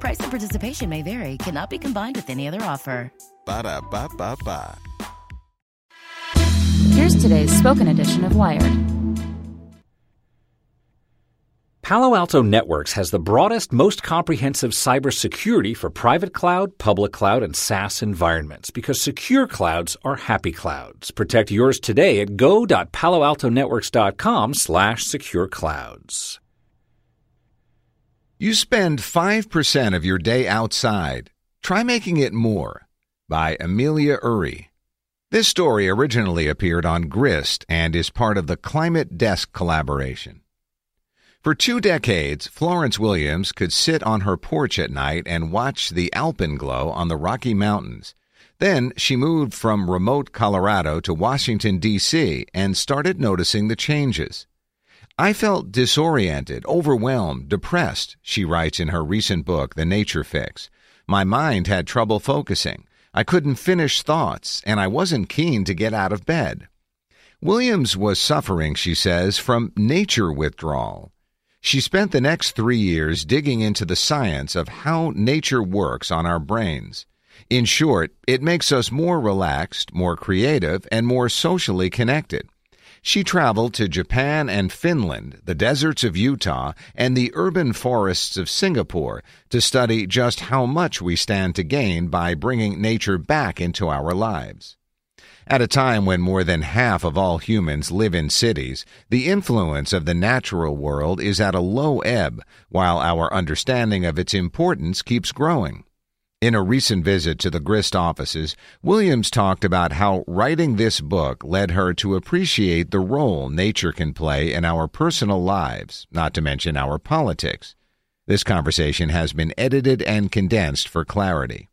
Price and participation may vary, cannot be combined with any other offer. Ba da ba ba ba. Here's today's spoken edition of Wired. Palo Alto Networks has the broadest, most comprehensive cybersecurity for private cloud, public cloud, and SaaS environments because secure clouds are happy clouds. Protect yours today at go.paloaltonetworks.com slash secure clouds. You spend 5% of your day outside. Try making it more. By Amelia Urry. This story originally appeared on Grist and is part of the Climate Desk collaboration. For two decades, Florence Williams could sit on her porch at night and watch the alpenglow on the Rocky Mountains. Then she moved from remote Colorado to Washington, D.C., and started noticing the changes. I felt disoriented, overwhelmed, depressed, she writes in her recent book, The Nature Fix. My mind had trouble focusing. I couldn't finish thoughts, and I wasn't keen to get out of bed. Williams was suffering, she says, from nature withdrawal. She spent the next three years digging into the science of how nature works on our brains. In short, it makes us more relaxed, more creative, and more socially connected. She traveled to Japan and Finland, the deserts of Utah, and the urban forests of Singapore to study just how much we stand to gain by bringing nature back into our lives. At a time when more than half of all humans live in cities, the influence of the natural world is at a low ebb, while our understanding of its importance keeps growing. In a recent visit to the Grist offices, Williams talked about how writing this book led her to appreciate the role nature can play in our personal lives, not to mention our politics. This conversation has been edited and condensed for clarity.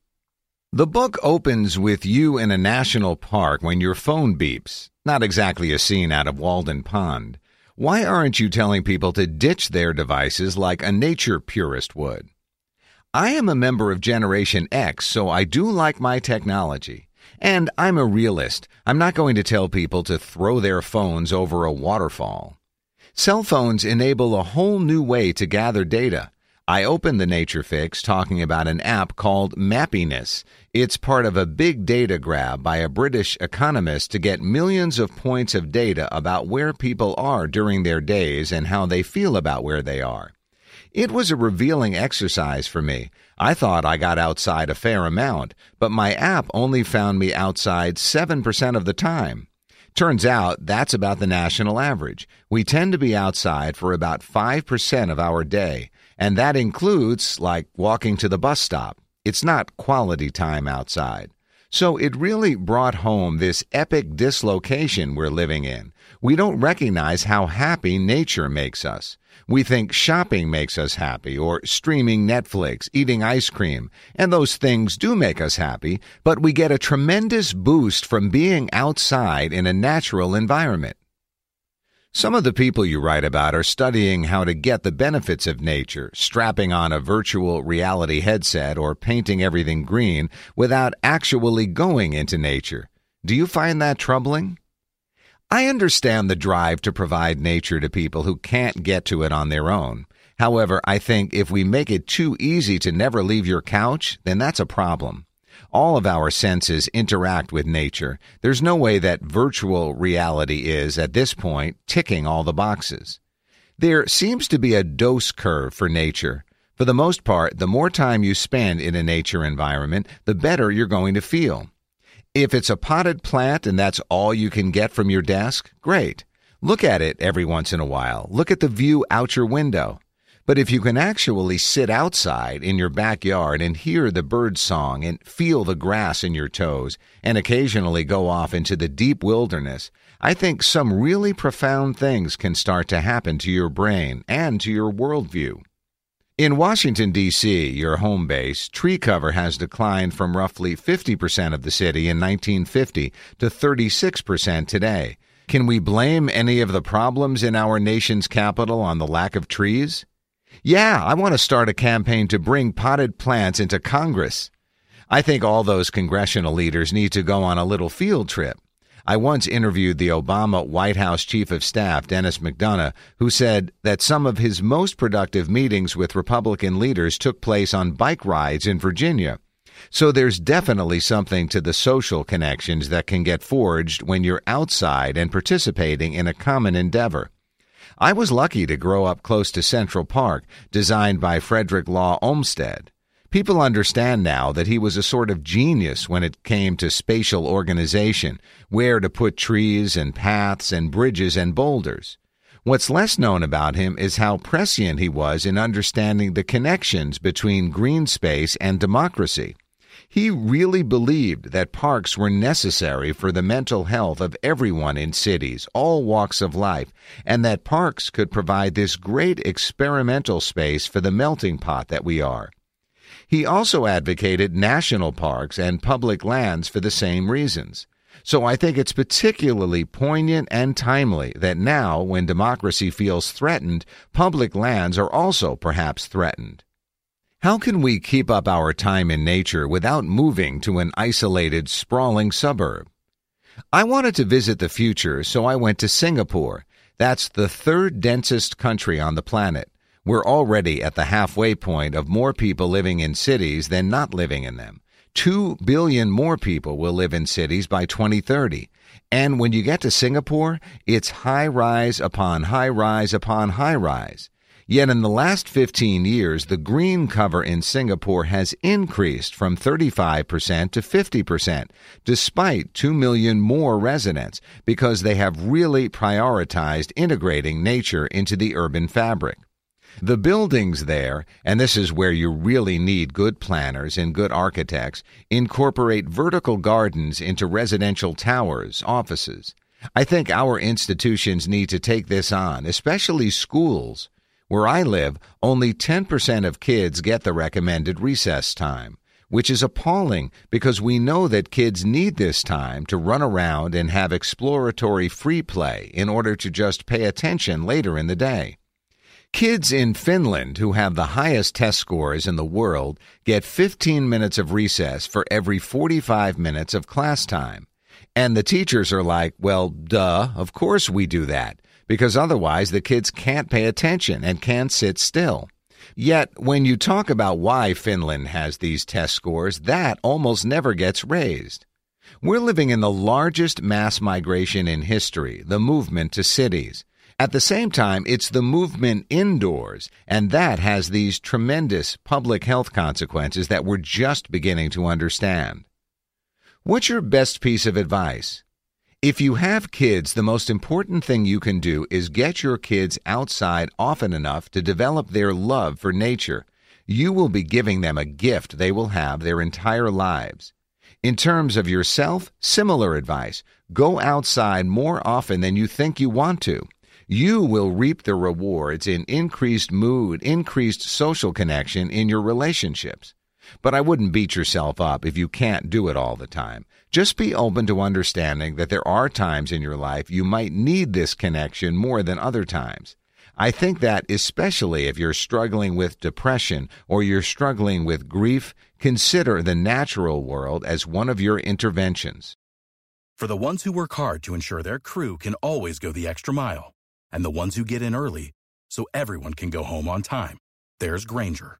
The book opens with you in a national park when your phone beeps. Not exactly a scene out of Walden Pond. Why aren't you telling people to ditch their devices like a nature purist would? I am a member of Generation X, so I do like my technology. And I'm a realist. I'm not going to tell people to throw their phones over a waterfall. Cell phones enable a whole new way to gather data. I opened the Nature Fix talking about an app called Mappiness. It's part of a big data grab by a British economist to get millions of points of data about where people are during their days and how they feel about where they are. It was a revealing exercise for me. I thought I got outside a fair amount, but my app only found me outside 7% of the time. Turns out that's about the national average. We tend to be outside for about 5% of our day, and that includes, like, walking to the bus stop. It's not quality time outside. So it really brought home this epic dislocation we're living in. We don't recognize how happy nature makes us. We think shopping makes us happy, or streaming Netflix, eating ice cream, and those things do make us happy, but we get a tremendous boost from being outside in a natural environment. Some of the people you write about are studying how to get the benefits of nature, strapping on a virtual reality headset or painting everything green without actually going into nature. Do you find that troubling? I understand the drive to provide nature to people who can't get to it on their own. However, I think if we make it too easy to never leave your couch, then that's a problem. All of our senses interact with nature. There's no way that virtual reality is, at this point, ticking all the boxes. There seems to be a dose curve for nature. For the most part, the more time you spend in a nature environment, the better you're going to feel. If it's a potted plant and that's all you can get from your desk, great. Look at it every once in a while. Look at the view out your window. But if you can actually sit outside in your backyard and hear the bird song and feel the grass in your toes and occasionally go off into the deep wilderness, I think some really profound things can start to happen to your brain and to your worldview. In Washington, D.C., your home base, tree cover has declined from roughly 50% of the city in 1950 to 36% today. Can we blame any of the problems in our nation's capital on the lack of trees? Yeah, I want to start a campaign to bring potted plants into Congress. I think all those congressional leaders need to go on a little field trip. I once interviewed the Obama White House Chief of Staff, Denis McDonough, who said that some of his most productive meetings with Republican leaders took place on bike rides in Virginia. So there's definitely something to the social connections that can get forged when you're outside and participating in a common endeavor. I was lucky to grow up close to Central Park, designed by Frederick Law Olmsted. People understand now that he was a sort of genius when it came to spatial organization, where to put trees and paths and bridges and boulders. What's less known about him is how prescient he was in understanding the connections between green space and democracy. He really believed that parks were necessary for the mental health of everyone in cities, all walks of life, and that parks could provide this great experimental space for the melting pot that we are. He also advocated national parks and public lands for the same reasons. So I think it's particularly poignant and timely that now, when democracy feels threatened, public lands are also perhaps threatened. How can we keep up our time in nature without moving to an isolated, sprawling suburb? I wanted to visit the future, so I went to Singapore. That's the third densest country on the planet. We're already at the halfway point of more people living in cities than not living in them. Two billion more people will live in cities by 2030. And when you get to Singapore, it's high rise upon high rise upon high rise. Yet in the last 15 years, the green cover in Singapore has increased from 35% to 50%, despite 2 million more residents, because they have really prioritized integrating nature into the urban fabric. The buildings there, and this is where you really need good planners and good architects, incorporate vertical gardens into residential towers, offices. I think our institutions need to take this on, especially schools. Where I live, only 10% of kids get the recommended recess time, which is appalling because we know that kids need this time to run around and have exploratory free play in order to just pay attention later in the day. Kids in Finland who have the highest test scores in the world get 15 minutes of recess for every 45 minutes of class time. And the teachers are like, well, duh, of course we do that, because otherwise the kids can't pay attention and can't sit still. Yet, when you talk about why Finland has these test scores, that almost never gets raised. We're living in the largest mass migration in history, the movement to cities. At the same time, it's the movement indoors, and that has these tremendous public health consequences that we're just beginning to understand. What's your best piece of advice? If you have kids, the most important thing you can do is get your kids outside often enough to develop their love for nature. You will be giving them a gift they will have their entire lives. In terms of yourself, similar advice. Go outside more often than you think you want to you will reap the rewards in increased mood, increased social connection in your relationships. But I wouldn't beat yourself up if you can't do it all the time. Just be open to understanding that there are times in your life you might need this connection more than other times. I think that especially if you're struggling with depression or you're struggling with grief, consider the natural world as one of your interventions. For the ones who work hard to ensure their crew can always go the extra mile and the ones who get in early so everyone can go home on time. There's Grainger,